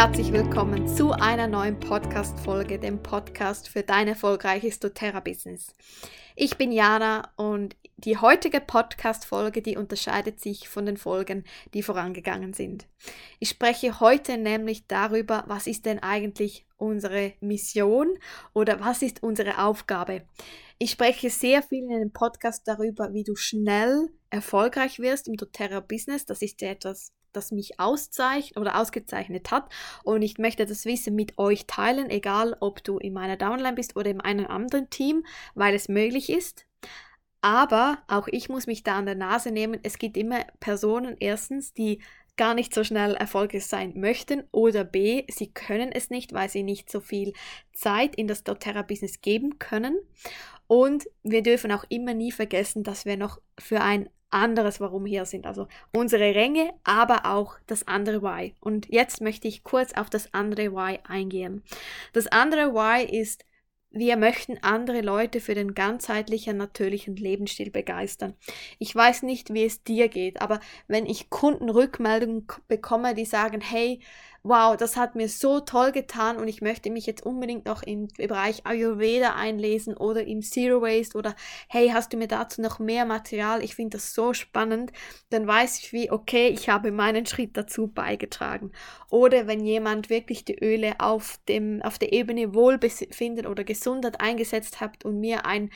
herzlich willkommen zu einer neuen Podcast-Folge, dem Podcast für dein erfolgreiches doTERRA-Business. Ich bin Jana und die heutige Podcast-Folge, die unterscheidet sich von den Folgen, die vorangegangen sind. Ich spreche heute nämlich darüber, was ist denn eigentlich unsere Mission oder was ist unsere Aufgabe. Ich spreche sehr viel in dem Podcast darüber, wie du schnell erfolgreich wirst im doTERRA-Business. Das ist ja etwas, das mich auszeichnet oder ausgezeichnet hat. Und ich möchte das Wissen mit euch teilen, egal ob du in meiner Downline bist oder in einem anderen Team, weil es möglich ist. Aber auch ich muss mich da an der Nase nehmen. Es gibt immer Personen, erstens, die gar nicht so schnell erfolgreich sein möchten oder b, sie können es nicht, weil sie nicht so viel Zeit in das doTERRA-Business geben können. Und wir dürfen auch immer nie vergessen, dass wir noch für ein anderes Warum hier sind. Also unsere Ränge, aber auch das andere Why. Und jetzt möchte ich kurz auf das andere Why eingehen. Das andere Why ist, wir möchten andere Leute für den ganzheitlichen, natürlichen Lebensstil begeistern. Ich weiß nicht, wie es dir geht, aber wenn ich Kundenrückmeldungen bekomme, die sagen, hey, wow, das hat mir so toll getan und ich möchte mich jetzt unbedingt noch im Bereich Ayurveda einlesen oder im Zero Waste oder hey, hast du mir dazu noch mehr Material? Ich finde das so spannend. Dann weiß ich wie, okay, ich habe meinen Schritt dazu beigetragen. Oder wenn jemand wirklich die Öle auf dem, auf der Ebene Wohlbefinden oder Gesundheit eingesetzt hat und mir ein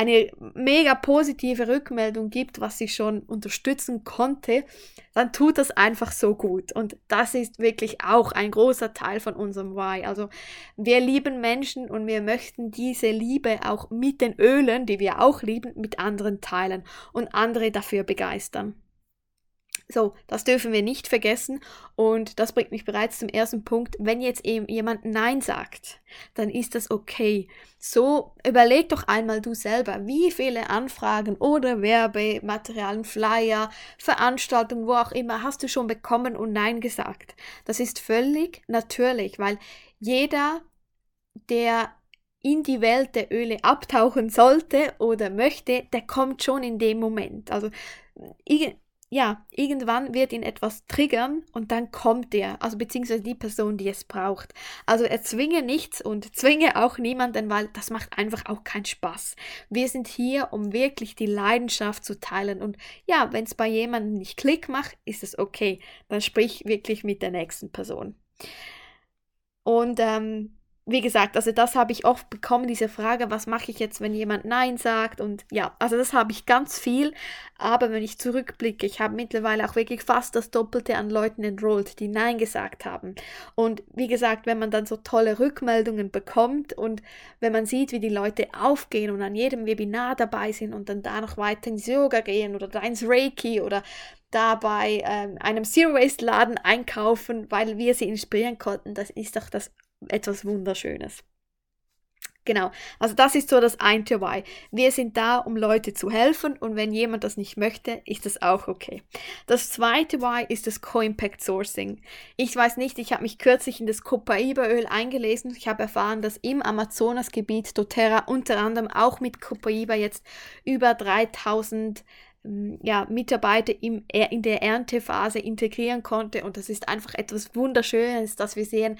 eine mega positive Rückmeldung gibt, was ich schon unterstützen konnte, dann tut das einfach so gut. Und das ist wirklich auch ein großer Teil von unserem Why. Also wir lieben Menschen und wir möchten diese Liebe auch mit den Ölen, die wir auch lieben, mit anderen teilen und andere dafür begeistern. So, das dürfen wir nicht vergessen und das bringt mich bereits zum ersten Punkt. Wenn jetzt eben jemand Nein sagt, dann ist das okay. So, überleg doch einmal du selber, wie viele Anfragen oder Werbematerialien, Flyer, Veranstaltungen, wo auch immer hast du schon bekommen und Nein gesagt. Das ist völlig natürlich, weil jeder, der in die Welt der Öle abtauchen sollte oder möchte, der kommt schon in dem Moment. Also ja, irgendwann wird ihn etwas triggern und dann kommt er, also beziehungsweise die Person, die es braucht. Also erzwinge nichts und zwinge auch niemanden, weil das macht einfach auch keinen Spaß. Wir sind hier, um wirklich die Leidenschaft zu teilen und ja, wenn es bei jemandem nicht Klick macht, ist es okay. Dann sprich wirklich mit der nächsten Person. Und ähm, wie gesagt, also das habe ich oft bekommen, diese Frage, was mache ich jetzt, wenn jemand Nein sagt? Und ja, also das habe ich ganz viel. Aber wenn ich zurückblicke, ich habe mittlerweile auch wirklich fast das Doppelte an Leuten enrollt, die Nein gesagt haben. Und wie gesagt, wenn man dann so tolle Rückmeldungen bekommt und wenn man sieht, wie die Leute aufgehen und an jedem Webinar dabei sind und dann da noch weiter ins Yoga gehen oder da ins Reiki oder da bei ähm, einem Zero Waste Laden einkaufen, weil wir sie inspirieren konnten, das ist doch das etwas Wunderschönes. Genau, also das ist so das eine Why. Wir sind da, um Leute zu helfen und wenn jemand das nicht möchte, ist das auch okay. Das zweite Why ist das Co-Impact Sourcing. Ich weiß nicht, ich habe mich kürzlich in das Copaiba-Öl eingelesen. Ich habe erfahren, dass im Amazonasgebiet doTERRA unter anderem auch mit Copaiba jetzt über 3000 ähm, ja, Mitarbeiter im, in der Erntephase integrieren konnte und das ist einfach etwas Wunderschönes, dass wir sehen,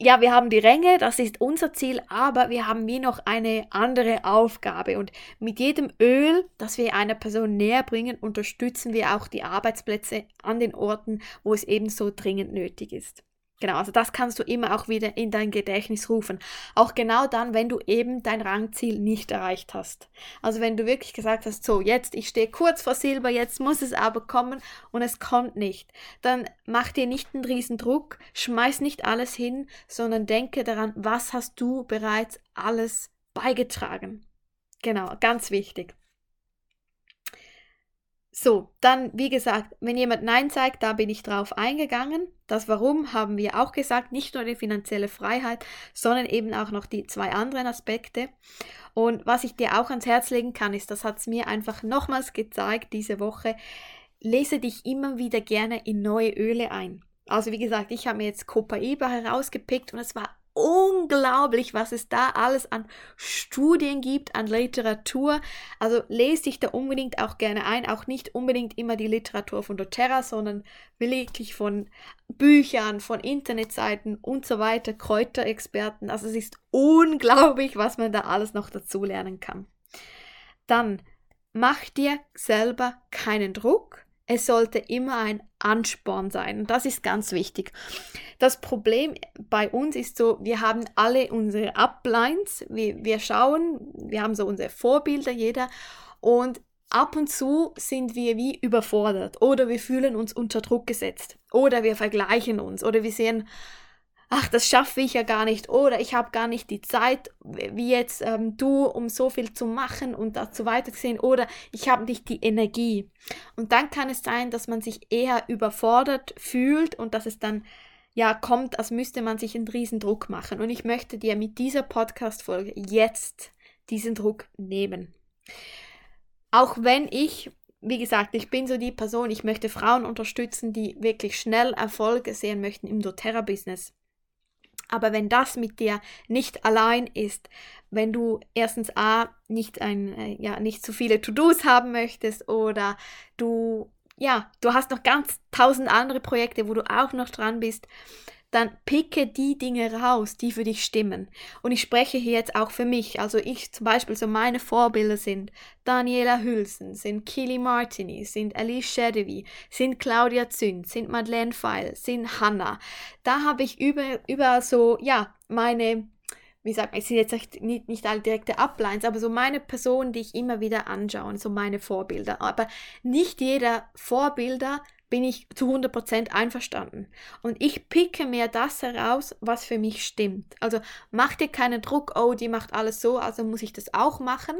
ja, wir haben die Ränge, das ist unser Ziel, aber wir haben wie noch eine andere Aufgabe. Und mit jedem Öl, das wir einer Person näher bringen, unterstützen wir auch die Arbeitsplätze an den Orten, wo es eben so dringend nötig ist. Genau, also das kannst du immer auch wieder in dein Gedächtnis rufen. Auch genau dann, wenn du eben dein Rangziel nicht erreicht hast. Also wenn du wirklich gesagt hast, so jetzt, ich stehe kurz vor Silber, jetzt muss es aber kommen und es kommt nicht, dann mach dir nicht einen riesen Druck, schmeiß nicht alles hin, sondern denke daran, was hast du bereits alles beigetragen. Genau, ganz wichtig. So, dann, wie gesagt, wenn jemand Nein sagt, da bin ich drauf eingegangen. Das Warum haben wir auch gesagt, nicht nur die finanzielle Freiheit, sondern eben auch noch die zwei anderen Aspekte. Und was ich dir auch ans Herz legen kann, ist, das hat es mir einfach nochmals gezeigt diese Woche, lese dich immer wieder gerne in neue Öle ein. Also wie gesagt, ich habe mir jetzt Copaiba herausgepickt und es war unglaublich, was es da alles an Studien gibt, an Literatur. Also lese dich da unbedingt auch gerne ein, auch nicht unbedingt immer die Literatur von doTERRA, sondern wirklich von Büchern, von Internetseiten und so weiter, Kräuterexperten. Also es ist unglaublich, was man da alles noch dazu lernen kann. Dann mach dir selber keinen Druck es sollte immer ein Ansporn sein. Das ist ganz wichtig. Das Problem bei uns ist so, wir haben alle unsere Uplines, wir, wir schauen, wir haben so unsere Vorbilder, jeder. Und ab und zu sind wir wie überfordert oder wir fühlen uns unter Druck gesetzt oder wir vergleichen uns oder wir sehen, ach, das schaffe ich ja gar nicht oder ich habe gar nicht die Zeit, wie jetzt ähm, du, um so viel zu machen und dazu weiterzusehen oder ich habe nicht die Energie. Und dann kann es sein, dass man sich eher überfordert fühlt und dass es dann ja kommt, als müsste man sich einen riesen Druck machen. Und ich möchte dir mit dieser Podcast-Folge jetzt diesen Druck nehmen. Auch wenn ich wie gesagt, ich bin so die Person, ich möchte Frauen unterstützen, die wirklich schnell Erfolge sehen möchten im doTERRA-Business. Aber wenn das mit dir nicht allein ist, wenn du erstens A nicht ein, äh, ja, nicht zu viele To-Dos haben möchtest oder du, ja, du hast noch ganz tausend andere Projekte, wo du auch noch dran bist, dann picke die Dinge raus, die für dich stimmen. Und ich spreche hier jetzt auch für mich. Also ich zum Beispiel, so meine Vorbilder sind Daniela Hülsen, sind Kili Martini, sind Alice Shadowy, sind Claudia Zünd, sind Madeleine Feil, sind Hannah. Da habe ich über, überall so, ja, meine wie sagt man, es sind jetzt nicht, nicht alle direkte Uplines, aber so meine Personen, die ich immer wieder anschaue, so meine Vorbilder. Aber nicht jeder Vorbilder bin ich zu 100% einverstanden. Und ich picke mir das heraus, was für mich stimmt. Also mach dir keinen Druck, oh, die macht alles so, also muss ich das auch machen,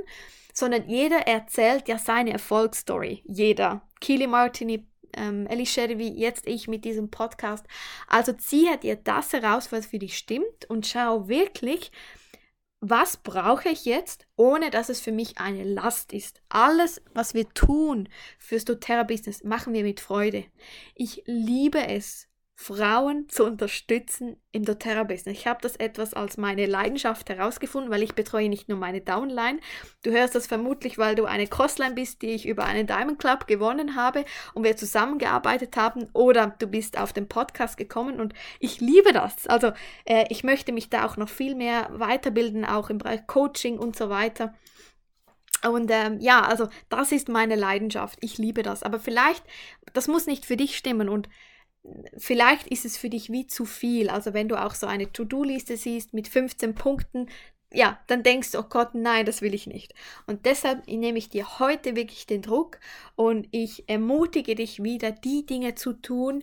sondern jeder erzählt ja seine Erfolgsstory. Jeder. Kili Martini, ähm, Ellie wie jetzt ich mit diesem Podcast. Also ziehe dir das heraus, was für dich stimmt und schau wirklich, was brauche ich jetzt, ohne dass es für mich eine Last ist. Alles, was wir tun fürs doTERRA-Business, machen wir mit Freude. Ich liebe es, Frauen zu unterstützen im doTERRA-Business. Ich habe das etwas als meine Leidenschaft herausgefunden, weil ich betreue nicht nur meine Downline. Du hörst das vermutlich, weil du eine Crossline bist, die ich über einen Diamond Club gewonnen habe und wir zusammengearbeitet haben oder du bist auf den Podcast gekommen und ich liebe das. Also äh, ich möchte mich da auch noch viel mehr weiterbilden, auch im Bereich Coaching und so weiter. Und ähm, ja, also das ist meine Leidenschaft. Ich liebe das. Aber vielleicht, das muss nicht für dich stimmen und vielleicht ist es für dich wie zu viel. Also wenn du auch so eine To-Do-Liste siehst mit 15 Punkten, ja, dann denkst du, oh Gott, nein, das will ich nicht. Und deshalb nehme ich dir heute wirklich den Druck und ich ermutige dich wieder, die Dinge zu tun,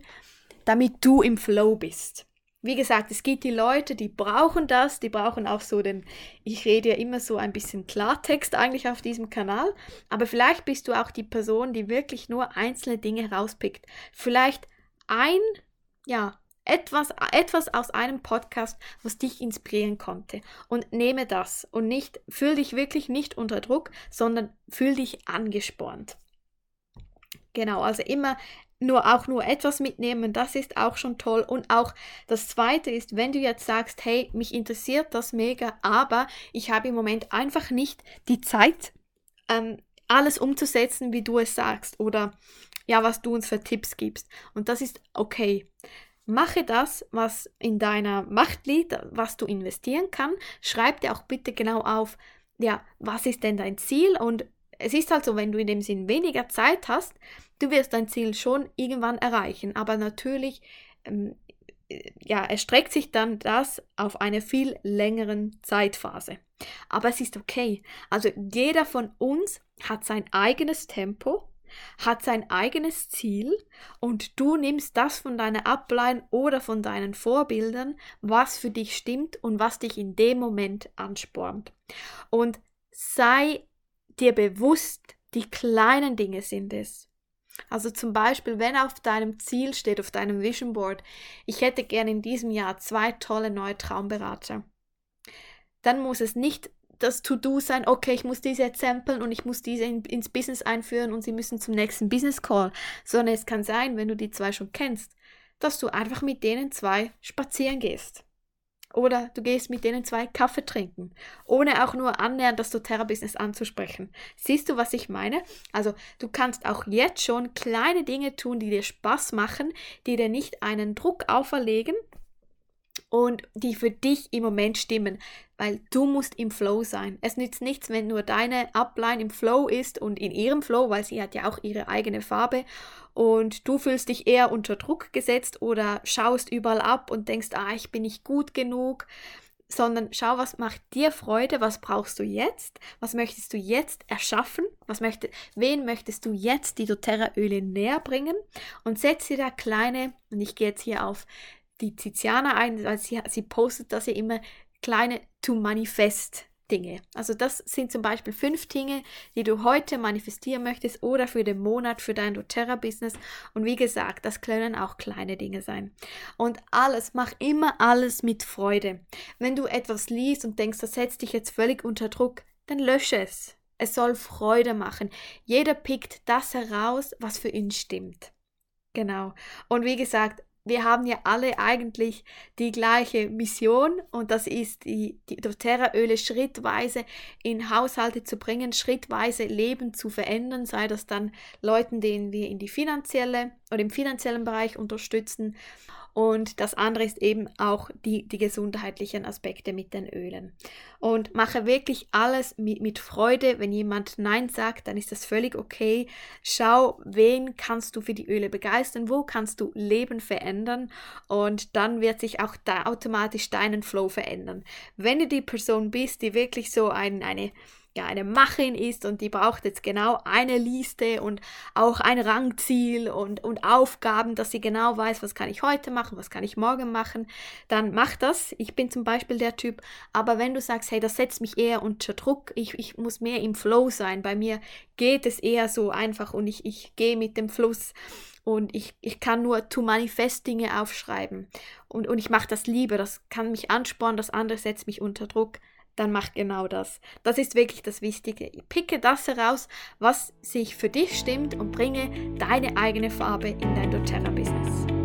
damit du im Flow bist. Wie gesagt, es gibt die Leute, die brauchen das, die brauchen auch so den, ich rede ja immer so ein bisschen Klartext eigentlich auf diesem Kanal, aber vielleicht bist du auch die Person, die wirklich nur einzelne Dinge rauspickt. Vielleicht ein, ja, etwas, etwas aus einem Podcast, was dich inspirieren konnte. Und nehme das und nicht, fühl dich wirklich nicht unter Druck, sondern fühl dich angespornt. Genau, also immer nur auch nur etwas mitnehmen, das ist auch schon toll. Und auch das zweite ist, wenn du jetzt sagst, hey, mich interessiert das mega, aber ich habe im Moment einfach nicht die Zeit, ähm, alles umzusetzen, wie du es sagst. Oder ja, was du uns für Tipps gibst. Und das ist okay. Mache das, was in deiner Macht liegt, was du investieren kannst. Schreib dir auch bitte genau auf, ja, was ist denn dein Ziel? Und es ist halt so, wenn du in dem Sinn weniger Zeit hast, du wirst dein Ziel schon irgendwann erreichen. Aber natürlich, ähm, ja, erstreckt sich dann das auf eine viel längeren Zeitphase. Aber es ist okay. Also jeder von uns hat sein eigenes Tempo hat sein eigenes Ziel und du nimmst das von deiner Upline oder von deinen Vorbildern, was für dich stimmt und was dich in dem Moment anspornt. Und sei dir bewusst, die kleinen Dinge sind es. Also zum Beispiel, wenn auf deinem Ziel steht, auf deinem Vision Board, ich hätte gerne in diesem Jahr zwei tolle neue Traumberater, dann muss es nicht das To-Do sein, okay, ich muss diese jetzt samplen und ich muss diese in, ins Business einführen und sie müssen zum nächsten Business Call. Sondern es kann sein, wenn du die zwei schon kennst, dass du einfach mit denen zwei spazieren gehst. Oder du gehst mit denen zwei Kaffee trinken, ohne auch nur annähernd das doTERRA-Business anzusprechen. Siehst du, was ich meine? Also du kannst auch jetzt schon kleine Dinge tun, die dir Spaß machen, die dir nicht einen Druck auferlegen, und die für dich im Moment stimmen, weil du musst im Flow sein. Es nützt nichts, wenn nur deine Upline im Flow ist und in ihrem Flow, weil sie hat ja auch ihre eigene Farbe. Und du fühlst dich eher unter Druck gesetzt oder schaust überall ab und denkst, ah, ich bin nicht gut genug, sondern schau, was macht dir Freude, was brauchst du jetzt, was möchtest du jetzt erschaffen, was möchte, wen möchtest du jetzt die doTERRA Öle näher bringen? Und setze dir da kleine, und ich gehe jetzt hier auf die Tiziana ein, weil sie, sie postet das ja immer kleine to manifest Dinge. Also das sind zum Beispiel fünf Dinge, die du heute manifestieren möchtest oder für den Monat für dein doTERRA-Business. Und wie gesagt, das können auch kleine Dinge sein. Und alles, mach immer alles mit Freude. Wenn du etwas liest und denkst, das setzt dich jetzt völlig unter Druck, dann lösche es. Es soll Freude machen. Jeder pickt das heraus, was für ihn stimmt. Genau. Und wie gesagt, wir haben ja alle eigentlich die gleiche Mission und das ist die, die doTERRA-Öle schrittweise in Haushalte zu bringen, schrittweise Leben zu verändern, sei das dann Leuten, denen wir in die finanzielle oder im finanziellen Bereich unterstützen und das andere ist eben auch die, die gesundheitlichen Aspekte mit den Ölen. Und mache wirklich alles mit, mit Freude. Wenn jemand Nein sagt, dann ist das völlig okay. Schau, wen kannst du für die Öle begeistern, wo kannst du Leben verändern und dann wird sich auch da automatisch deinen Flow verändern. Wenn du die Person bist, die wirklich so ein, eine ja, eine Machin ist und die braucht jetzt genau eine Liste und auch ein Rangziel und, und Aufgaben, dass sie genau weiß, was kann ich heute machen, was kann ich morgen machen, dann mach das. Ich bin zum Beispiel der Typ, aber wenn du sagst, hey, das setzt mich eher unter Druck, ich, ich muss mehr im Flow sein, bei mir geht es eher so einfach und ich, ich gehe mit dem Fluss und ich, ich kann nur to manifest Dinge aufschreiben. Und, und ich mache das lieber, das kann mich anspornen, das andere setzt mich unter Druck dann mach genau das. Das ist wirklich das Wichtige. Picke das heraus, was sich für dich stimmt und bringe deine eigene Farbe in dein doTERRA-Business.